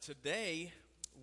today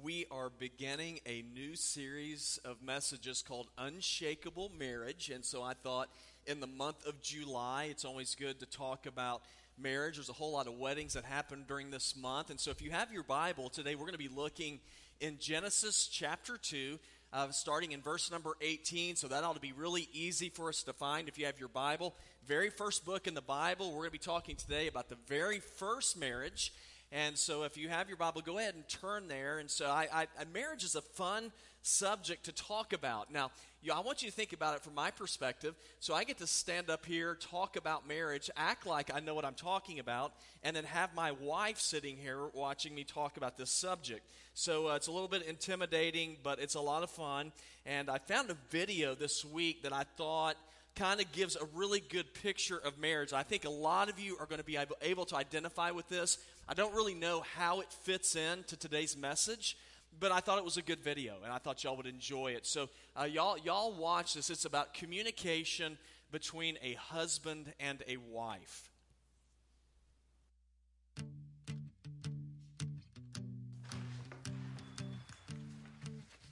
we are beginning a new series of messages called Unshakable Marriage. And so I thought in the month of July, it's always good to talk about marriage. There's a whole lot of weddings that happen during this month. And so if you have your Bible today, we're going to be looking in Genesis chapter 2. Uh, starting in verse number 18, so that ought to be really easy for us to find if you have your Bible. Very first book in the Bible, we're going to be talking today about the very first marriage and so, if you have your Bible, go ahead and turn there. And so, I, I, marriage is a fun subject to talk about. Now, you, I want you to think about it from my perspective. So, I get to stand up here, talk about marriage, act like I know what I'm talking about, and then have my wife sitting here watching me talk about this subject. So, uh, it's a little bit intimidating, but it's a lot of fun. And I found a video this week that I thought kind of gives a really good picture of marriage. I think a lot of you are going to be able, able to identify with this. I don't really know how it fits in to today's message, but I thought it was a good video, and I thought y'all would enjoy it. So, uh, y'all, y'all watch this. It's about communication between a husband and a wife.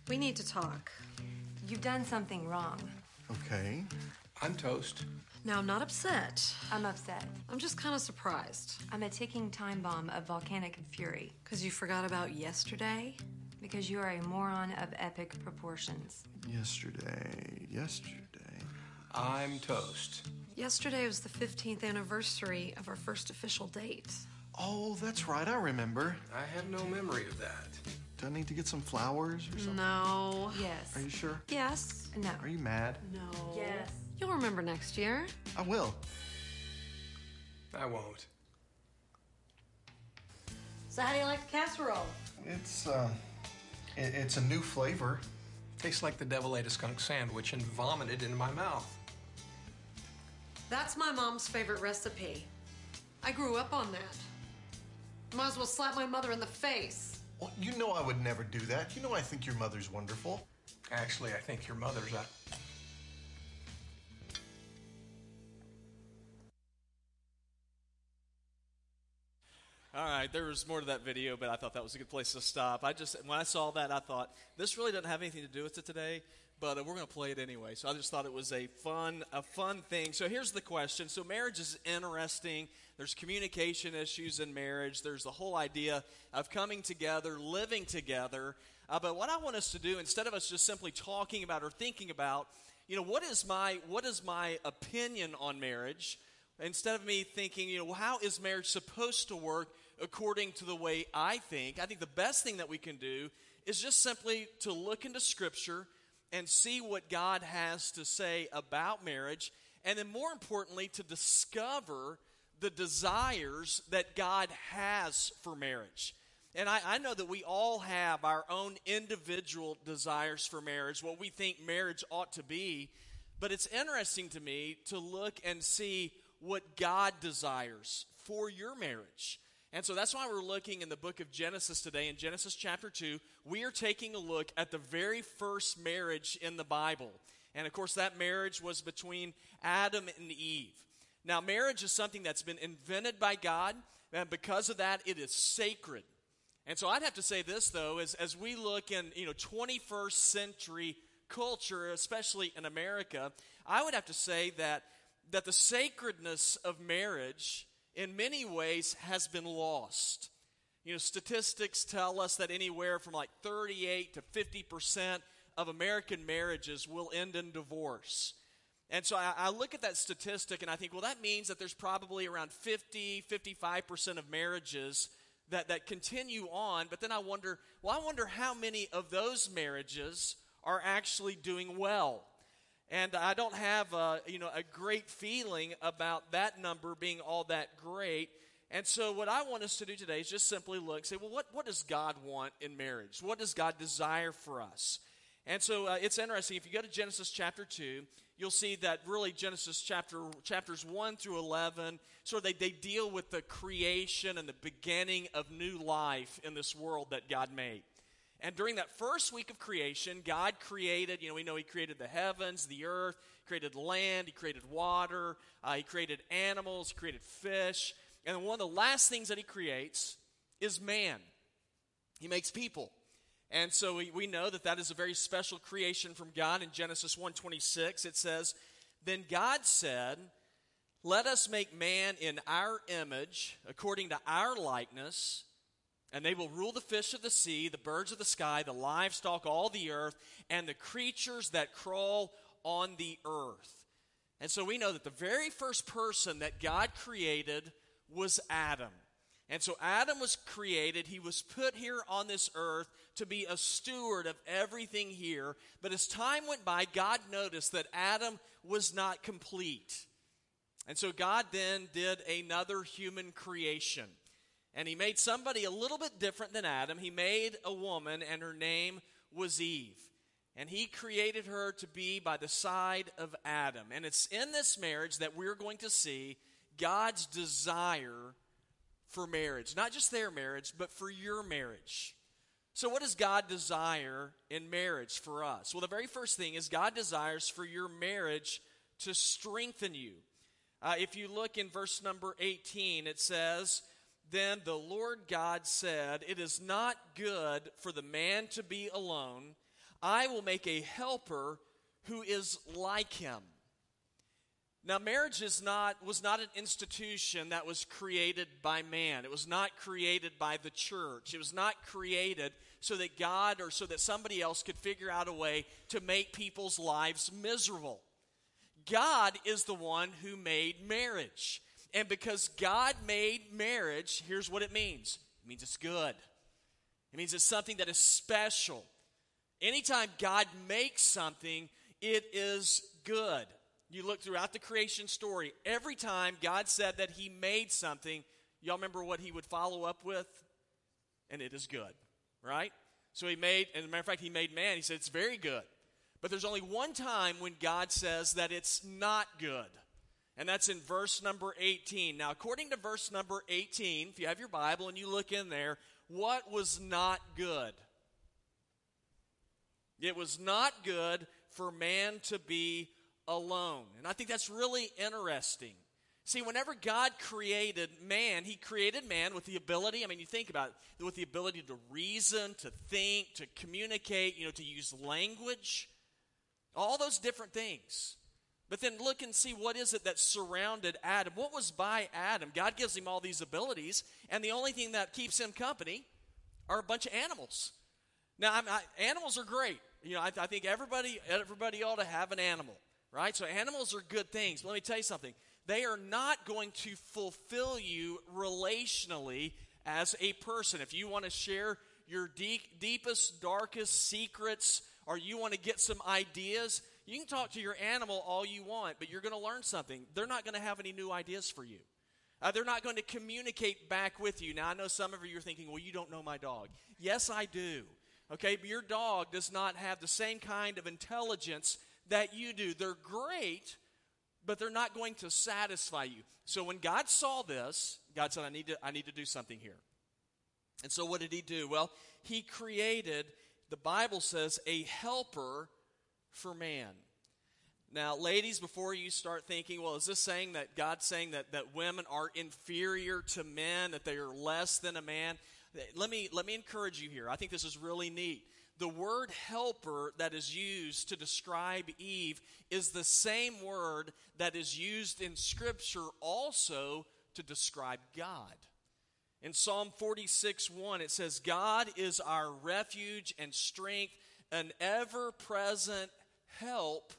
We need to talk. You've done something wrong. Okay. I'm toast. Now, I'm not upset. I'm upset. I'm just kind of surprised. I'm a ticking time bomb of volcanic fury. Because you forgot about yesterday? Because you are a moron of epic proportions. Yesterday, yesterday. I'm toast. Yesterday was the 15th anniversary of our first official date. Oh, that's right, I remember. I have no memory of that. Do I need to get some flowers or something? No. Yes. Are you sure? Yes. No. Are you mad? No. Yes. You'll remember next year. I will. I won't. So, how do you like the casserole? It's, uh, it, it's a new flavor. Tastes like the devil ate a skunk sandwich and vomited into my mouth. That's my mom's favorite recipe. I grew up on that. Might as well slap my mother in the face. Well, you know I would never do that. You know I think your mother's wonderful. Actually, I think your mother's a All right, there was more to that video, but I thought that was a good place to stop. I just, when I saw that, I thought, this really doesn't have anything to do with it today, but uh, we're going to play it anyway. So I just thought it was a fun, a fun thing. So here's the question. So marriage is interesting. There's communication issues in marriage. There's the whole idea of coming together, living together. Uh, but what I want us to do, instead of us just simply talking about or thinking about, you know, what is my, what is my opinion on marriage? Instead of me thinking, you know, how is marriage supposed to work? According to the way I think. I think the best thing that we can do is just simply to look into Scripture and see what God has to say about marriage, and then more importantly, to discover the desires that God has for marriage. And I, I, know that we all have our own individual desires for marriage, what we think marriage ought to be. But it's interesting to me to look and see what God desires for your marriage. And so that's why we're looking in the book of Genesis today. In Genesis chapter 2, we are taking a look at the very first marriage in the Bible. And of course, that marriage was between Adam and Eve. Now, marriage is something that's been invented by God, and because of that, it is sacred. And so I'd have to say this, though, as, as we look in you know 21st century culture, especially in America, I would have to say that, that the sacredness of marriage in many ways has been lost. You know, statistics tell us that anywhere from like 38 to 50 percent of American marriages will end in divorce. And so I, I, look at that statistic and I think, well, that means that there's probably around 50, 55% of marriages that, that continue on. But then I wonder, well, I wonder how many of those marriages are actually doing well. And I don't have a, you know, a great feeling about that number being all that great. And so, what I want us to do today is just simply look, say, well, what, what does God want in marriage? What does God desire for us? And so, uh, it's interesting. If you go to Genesis chapter 2, you'll see that really Genesis chapter chapters 1 through 11, sort of they, they deal with the creation and the beginning of new life in this world that God made. And during that first week of creation, God created, you know, we know He created the heavens, the earth, created land, He created water, uh, He created animals, He created fish. And one of the last things that He creates is man. He makes people. And so we, we know that that is a very special creation from God. In Genesis 1:26 it says, "Then God said, let us make man in our image, according to our likeness, and they will rule the fish of the sea, the birds of the sky, the livestock, all the earth, and the creatures that crawl on the earth. And so we know that the very first person that God created was Adam. And so Adam was created, he was put here on this earth to be a steward of everything here. But as time went by, God noticed that Adam was not complete. And so God then did another human creation. And he made somebody a little bit different than Adam. He made a woman, and her name was Eve. And he created her to be by the side of Adam. And it's in this marriage that we're going to see God's desire for marriage. Not just their marriage, but for your marriage. So, what does God desire in marriage for us? Well, the very first thing is God desires for your marriage to strengthen you. Uh, if you look in verse number 18, it says, Then the Lord God said, It is not good for the man to be alone. I will make a helper who is like him. Now, marriage is not, was not an institution that was created by man. It was not created by the church. It was not created so that God or so that somebody else could figure out a way to make people's lives miserable. God is the one who made marriage. And because God made marriage, here's what it means it means it's good, it means it's something that is special. Anytime God makes something, it is good. You look throughout the creation story, every time God said that He made something, y'all remember what He would follow up with? And it is good, right? So He made, and as a matter of fact, He made man. He said it's very good. But there's only one time when God says that it's not good. And that's in verse number 18. Now, according to verse number 18, if you have your Bible and you look in there, what was not good? It was not good for man to be alone. And I think that's really interesting. See, whenever God created man, he created man with the ability, I mean, you think about it, with the ability to reason, to think, to communicate, you know, to use language. All those different things. But then look and see what is it that surrounded Adam. What was by Adam? God gives him all these abilities, and the only thing that keeps him company are a bunch of animals. Now, I, animals are great. You know, I, I think everybody everybody ought to have an animal, right? So animals are good things. But let me tell you something. They are not going to fulfill you relationally as a person. If you want to share your deep, deepest, darkest secrets or you want to get some ideas, you can talk to your animal all you want, but you're going to learn something. They're not going to have any new ideas for you. Uh, they're not going to communicate back with you. Now, I know some of you are thinking, well, you don't know my dog. Yes, I do. Okay, but your dog does not have the same kind of intelligence that you do. They're great, but they're not going to satisfy you. So when God saw this, God said, I need to, I need to do something here. And so what did he do? Well, he created the Bible says, a helper for man. Now, ladies, before you start thinking, well, is this saying that God's saying that, that women are inferior to men, that they are less than a man? Let me, let me encourage you here. I think this is really neat. The word helper that is used to describe Eve is the same word that is used in Scripture also to describe God. In Psalm 46 1, it says, God is our refuge and strength, an ever present help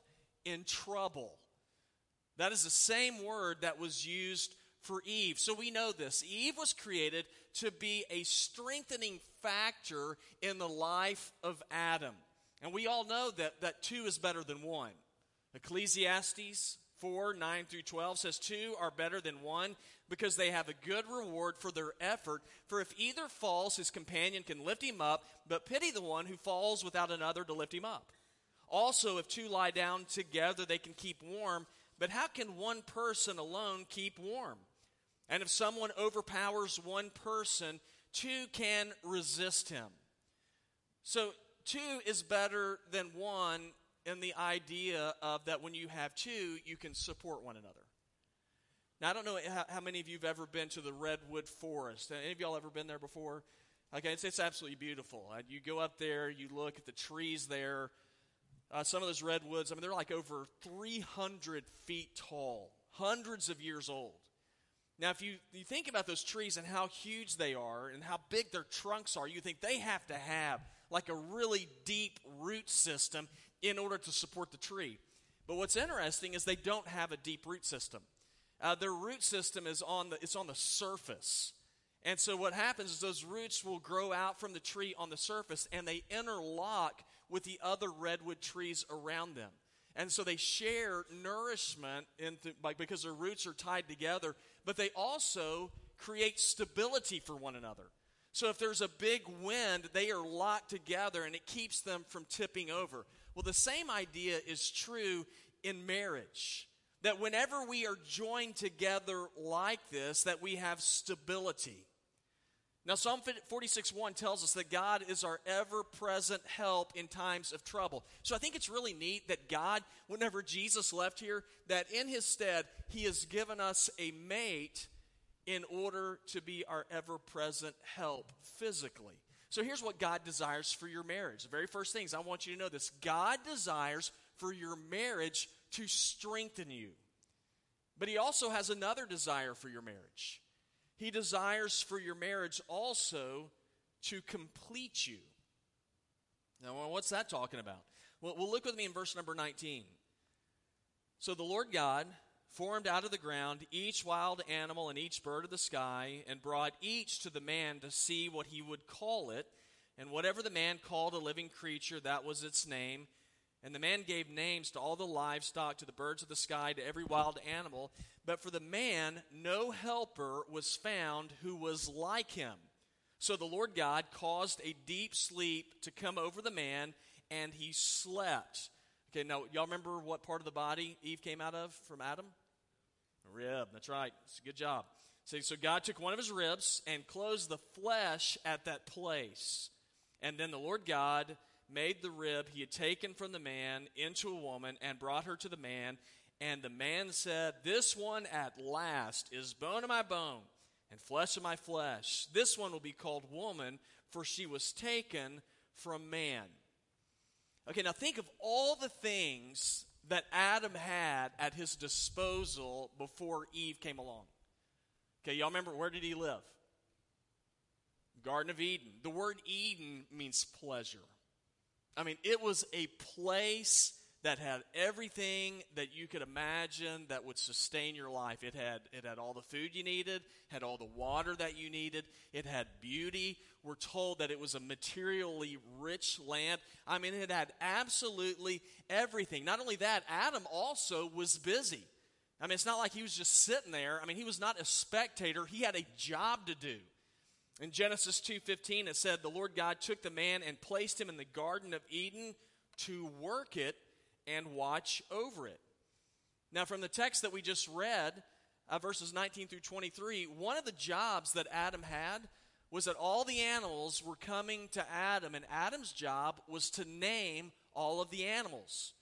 in trouble. That is the same word that was used for Eve. So we know this. Eve was created to be a strengthening factor in the life of Adam. And we all know that, that two is better than one. Ecclesiastes 4 9 through 12 says, Two are better than one because they have a good reward for their effort. For if either falls, his companion can lift him up, but pity the one who falls without another to lift him up. Also, if two lie down together, they can keep warm. But how can one person alone keep warm? And if someone overpowers one person, two can resist him. So, two is better than one in the idea of that when you have two, you can support one another. Now, I don't know how, many of you have ever been to the Redwood Forest. Any of y'all ever been there before? Okay, it's, it's absolutely beautiful. Uh, you go up there, you look at the trees there. Uh, some of those redwoods, I mean, they're like over 300 feet tall, hundreds of years old. Now, if you, you think about those trees and how huge they are and how big their trunks are, you think they have to have like a really deep root system in order to support the tree. But what's interesting is they don't have a deep root system. Uh, their root system is on the, it's on the surface. And so what happens is those roots will grow out from the tree on the surface and they interlock with the other redwood trees around them. And so they share nourishment because their roots are tied together, but they also create stability for one another. So if there's a big wind, they are locked together and it keeps them from tipping over. Well, the same idea is true in marriage. That whenever we are joined together like this, that we have stability. Now, Psalm 46 1 tells us that God is our ever present help in times of trouble. So I think it's really neat that God, whenever Jesus left here, that in his stead, he has given us a mate in order to be our ever present help physically. So here's what God desires for your marriage. The very first things I want you to know this God desires for your marriage to strengthen you. But he also has another desire for your marriage. He desires for your marriage also to complete you. Now, what's that talking about? Well, well, look with me in verse number 19. So the Lord God formed out of the ground each wild animal and each bird of the sky, and brought each to the man to see what he would call it. And whatever the man called a living creature, that was its name. And the man gave names to all the livestock, to the birds of the sky, to every wild animal. But for the man, no helper was found who was like him. So the Lord God caused a deep sleep to come over the man, and he slept. Okay, now, y'all remember what part of the body Eve came out of from Adam? Rib, that's right. It's a good job. See, so God took one of his ribs and closed the flesh at that place. And then the Lord God made the rib he had taken from the man into a woman and brought her to the man. And the man said, This one at last is bone of my bone and flesh of my flesh. This one will be called woman, for she was taken from man. Okay, now think of all the things that Adam had at his disposal before Eve came along. Okay, y'all remember where did he live? Garden of Eden. The word Eden means pleasure. I mean, it was a place that had everything that you could imagine that would sustain your life. It had, it had all the food you needed, had all the water that you needed, it had beauty. We're told that it was a materially rich land. I mean, it had absolutely everything. Not only that, Adam also was busy. I mean, it's not like he was just sitting there. I mean, he was not a spectator, he had a job to do. In Genesis 2:15 it said the Lord God took the man and placed him in the garden of Eden to work it and watch over it. Now, from the text that we just read, uh, verses 19 through 23, one of the jobs that Adam had was that all the animals were coming to Adam, and Adam's job was to name all of the animals.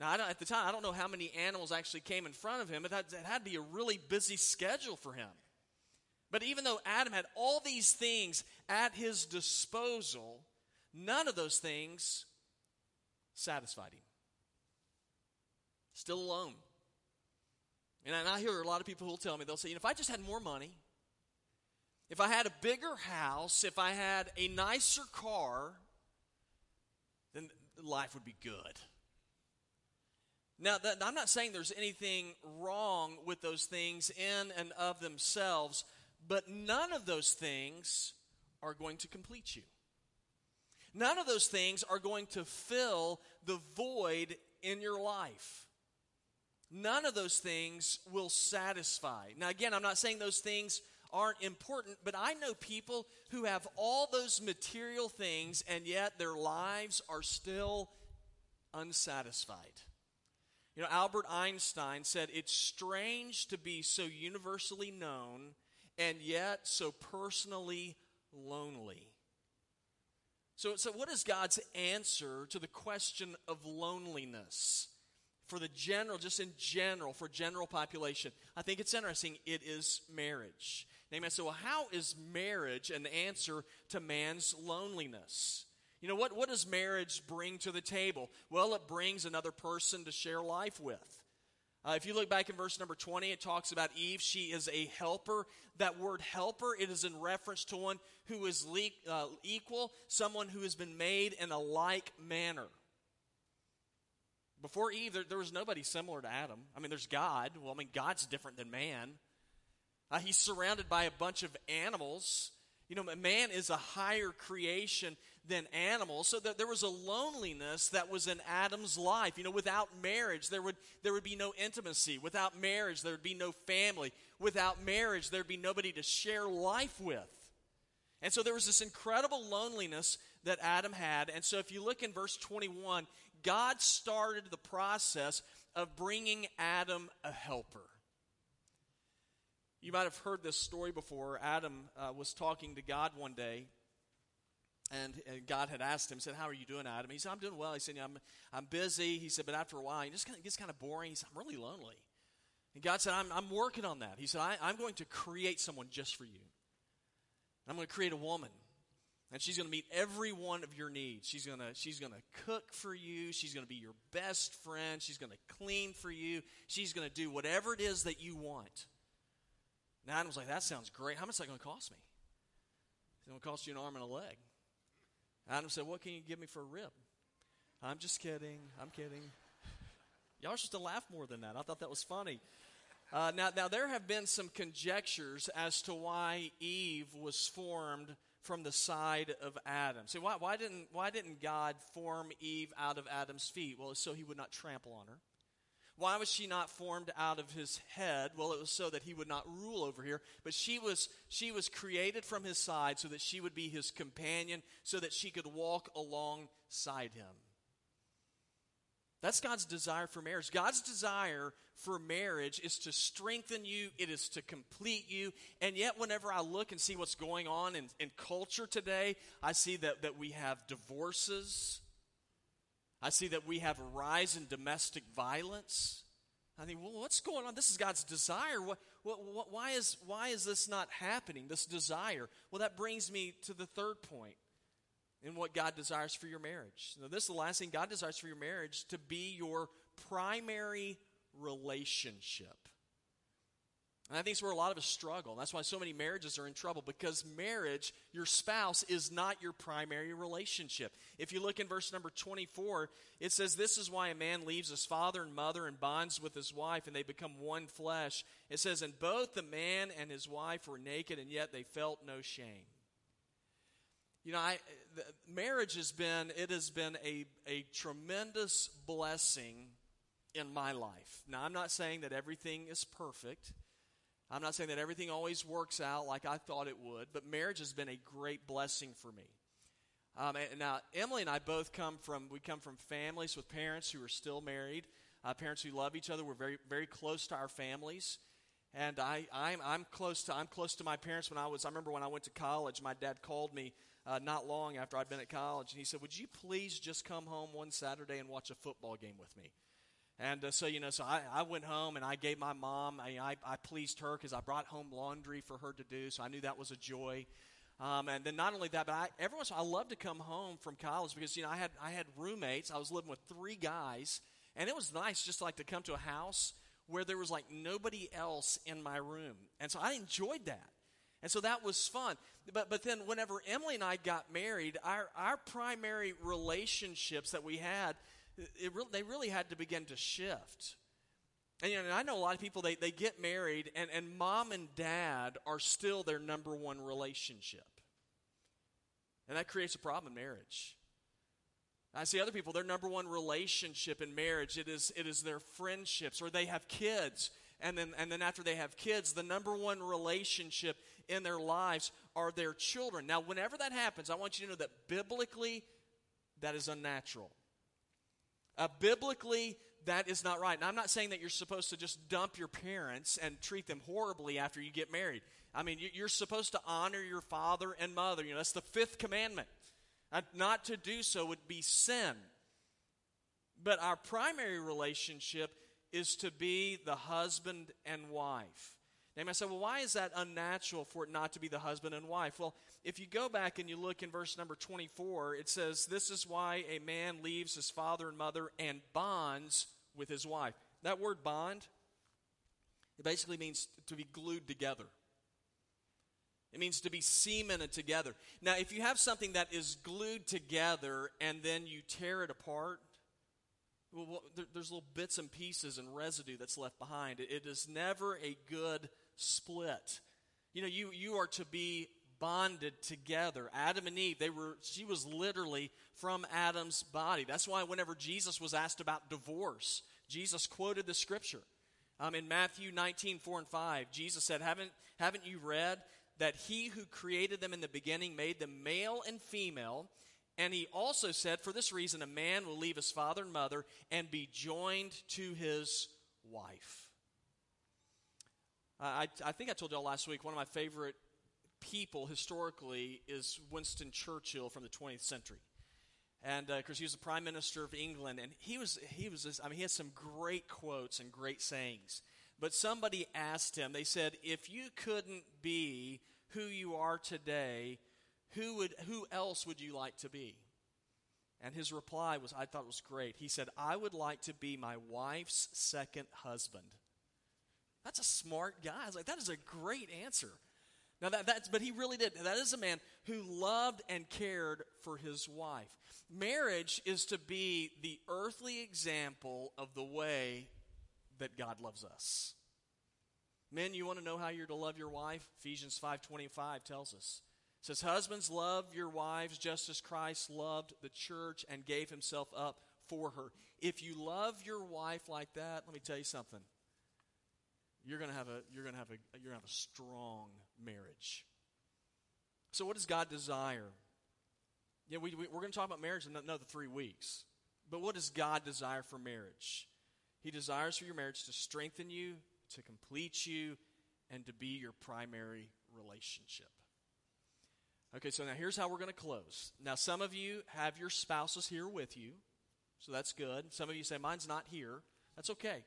Now, at the time, I don't know how many animals actually came in front of him, but it had to be a really busy schedule for him. But even though Adam had all these things at his disposal, none of those things satisfied him still alone. And I hear a lot of people who will tell me, they'll say, you know, if I just had more money, if I had a bigger house, if I had a nicer car, then life would be good. Now, that, I'm not saying there's anything wrong with those things in and of themselves, but none of those things are going to complete you. None of those things are going to fill the void in your life none of those things will satisfy. Now, again, I'm not saying those things aren't important, but I know people who have all those material things and yet their lives are still unsatisfied. You know, Albert Einstein said, It's strange to be so universally known and yet so personally lonely. So, so what is God's answer to the question of loneliness? for the general, just in general, for general population, I think it's interesting. It is marriage. Amen. So, how is marriage an answer to man's loneliness? You know, what, what does marriage bring to the table? Well, it brings another person to share life with. Uh, if you look back in verse number 20, it talks about Eve. She is a helper. That word helper, it is in reference to one who is le- uh, equal, someone who has been made in a like manner. Before Eve, there, there, was nobody similar to Adam. I mean, there's God. Well, I mean, God's different than man. Uh, he's surrounded by a bunch of animals. You know, man is a higher creation than animals. So that there was a loneliness that was in Adam's life. You know, without marriage, there would, there would be no intimacy. Without marriage, there would be no family. Without marriage, there'd be nobody to share life with. And so there was this incredible loneliness that Adam had. And so if you look in verse 21, God started the process of bringing Adam a helper. You might have heard this story before. Adam uh, was talking to God one day, and, and, God had asked him, said, How are you doing, Adam? He said, I'm doing well. He said, yeah, I'm, I'm busy. He said, But after a while, it just kind of gets kind of boring. He said, I'm really lonely. And God said, I'm, I'm working on that. He said, I, I'm going to create someone just for you. I'm going to create a woman. And she's going to meet every one of your needs. She's going to she's going to cook for you. She's going to be your best friend. She's going to clean for you. She's going to do whatever it is that you want. And Adam was like, That sounds great. How much is that going to cost me? It's going to cost you an arm and a leg. Adam said, What can you give me for a rib? I'm just kidding. I'm kidding. Y'all are supposed to laugh more than that. I thought that was funny. Uh, now, now, there have been some conjectures as to why Eve was formed from the side of Adam. See, why, why, didn't, why didn't God form Eve out of Adam's feet? Well, so he would not trample on her. Why was she not formed out of his head? Well, it was so that he would not rule over here. But she was, she was created from his side so that she would be his companion, so that she could walk alongside him. That's God's desire for marriage. God's desire for marriage is to strengthen you, it is to complete you. And yet, whenever I look and see what's going on in, in culture today, I see that, that we have divorces, I see that we have a rise in domestic violence. I think, well, what's going on? This is God's desire. What, what, what, why, is, why is this not happening, this desire? Well, that brings me to the third point in what God desires for your marriage. Now, this is the last thing God desires for your marriage to be your primary relationship. And I think it's where a lot of us struggle. That's why so many marriages are in trouble because marriage, your spouse, is not your primary relationship. If you look in verse number 24, it says, This is why a man leaves his father and mother and bonds with his wife, and they become one flesh. It says, And both the man and his wife were naked, and yet they felt no shame. You know, I, marriage has been, it has been a, a tremendous blessing in my life. Now, I'm not saying that everything is perfect. I'm not saying that everything always works out like I thought it would, but marriage has been a great blessing for me. Um, and now, Emily and I both come from we come from families with parents who are still married, uh, parents who love each other. We're very very close to our families, and I I'm, I'm close to I'm close to my parents. When I was I remember when I went to college, my dad called me uh, not long after I'd been at college, and he said, "Would you please just come home one Saturday and watch a football game with me?" And uh, so, you know, so I, I went home and I gave my mom, I, I, I pleased her because I brought home laundry for her to do. So I knew that was a joy. Um, and then not only that, but I, every once in a while, I love to come home from college because, you know, I had, I had roommates. I was living with three guys. And it was nice just like to come to a house where there was like nobody else in my room. And so I enjoyed that. And so that was fun. But, but then whenever Emily and I got married, our, our primary relationships that we had – re- they really had to begin to shift. And, you know, and I know a lot of people, they, they get married, and, and mom and dad are still their number one relationship. And that creates a problem in marriage. I see other people, their number one relationship in marriage, it is, it is their friendships, or they have kids. And then, and then after they have kids, the number one relationship in their lives are their children. Now, whenever that happens, I want you to know that biblically, that is unnatural. Uh, biblically, that is not right. And I'm not saying that you're supposed to just dump your parents and treat them horribly after you get married. I mean, you're supposed to honor your father and mother. You know, that's the fifth commandment. Uh, not to do so would be sin. But our primary relationship is to be the husband and wife. Now, might say, well, why is that unnatural for it not to be the husband and wife? Well, if you go back and you look in verse number 24, it says, This is why a man leaves his father and mother and bonds with his wife. That word bond, it basically means to be glued together. It means to be cemented together. Now, if you have something that is glued together and then you tear it apart, well, there's little bits and pieces and residue that's left behind. It is never a good split. You know, you, you are to be bonded together. Adam and Eve, they were, she was literally from Adam's body. That's why whenever Jesus was asked about divorce, Jesus quoted the scripture. Um, in Matthew 19, 4 and 5, Jesus said, haven't, haven't you read that he who created them in the beginning made them male and female? And he also said, for this reason, a man will leave his father and mother and be joined to his wife. I, I think I told y'all last week, one of my favorite people historically is Winston Churchill from the 20th century. And of uh, he was the prime minister of England, and he was, he was this, I mean, he had some great quotes and great sayings. But somebody asked him, they said, if you couldn't be who you are today, who, would, who else would you like to be? And his reply was, I thought was great. He said, I would like to be my wife's second husband. That's a smart guy. I was like, that is a great answer. Now that, that's, but he really did. That is a man who loved and cared for his wife. Marriage is to be the earthly example of the way that God loves us. Men, you want to know how you're to love your wife? Ephesians 5:25 tells us. It says, Husbands, love your wives just as Christ loved the church and gave himself up for her. If you love your wife like that, let me tell you something you're going to have a you're going to have a you're going to have a strong marriage. So, what does God desire? Yeah, we, we, are going to talk about marriage in another three weeks. But what does God desire for marriage? He desires for your marriage to strengthen you, to complete you, and to be your primary relationship. Okay, so now here's how we're going to close. Now, some of you have your spouses here with you, so that's good. Some of you say, Mine's not here. That's okay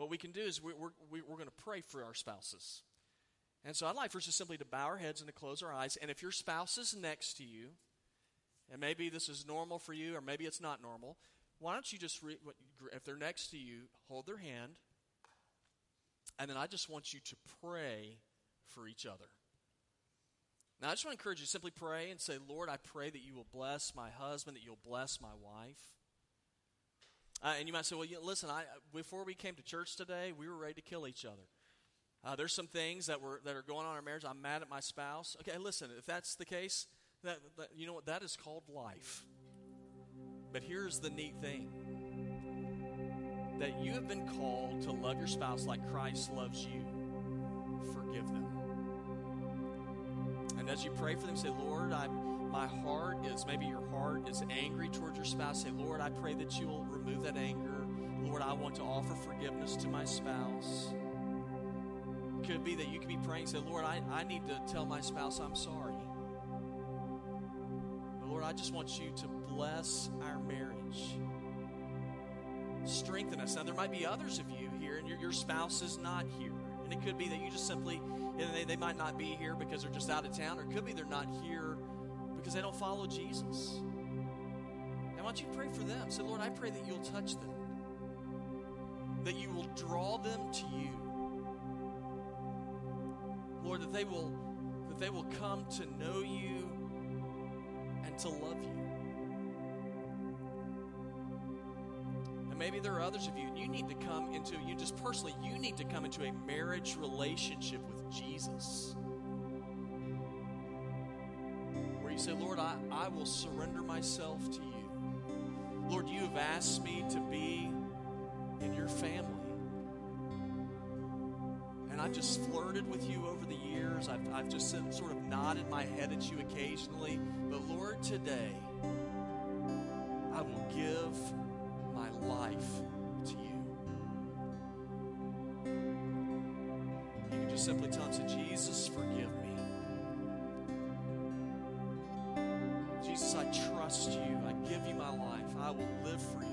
what we can do is we, we're, we, we're going to pray for our spouses. And so I'd like for us just simply to bow our heads and to close our eyes. And if your spouse is next to you, and maybe this is normal for you, or maybe it's not normal, why don't you just, re- if they're next to you, hold their hand, and then I just want you to pray for each other. Now, I just want to encourage you to simply pray and say, Lord, I pray that you will bless my husband, that you'll bless my wife. Uh, and you might say, well, listen, I, before we came to church today, we were ready to kill each other. Uh, there's some things that, were, that are going on in our marriage. I'm mad at my spouse. Okay, listen, if that's the case, that, that, you know what? That is called life. But here's the neat thing that you have been called to love your spouse like Christ loves you. Forgive them. And as you pray for them, say, Lord, I'm my heart is, maybe your heart is angry towards your spouse, say, Lord, I pray that you will remove that anger. Lord, I want to offer forgiveness to my spouse. Could be that you could be praying, say, Lord, I, I need to tell my spouse I'm sorry. But Lord, I just want you to bless our marriage. Strengthen us. Now, there might be others of you here, and your, your spouse is not here. And it could be that you just simply, they, they might not be here because they're just out of town, or it could be they're not here because they don't follow Jesus. And why don't you pray for them? Say, Lord, I pray that you'll touch them, that you will draw them to you. Lord, that they will that they will come to know you and to love you. And maybe there are others of you, and you need to come into, you just personally, you need to come into a marriage relationship with Jesus. Say, Lord, I, I will surrender myself to you. Lord, you have asked me to be in your family. And I've just flirted with you over the years. I've, I've just sort of nodded my head at you occasionally. But Lord, today, I will give my life to you. You can just simply tell him, say, Jesus, forgive me. I will live for you.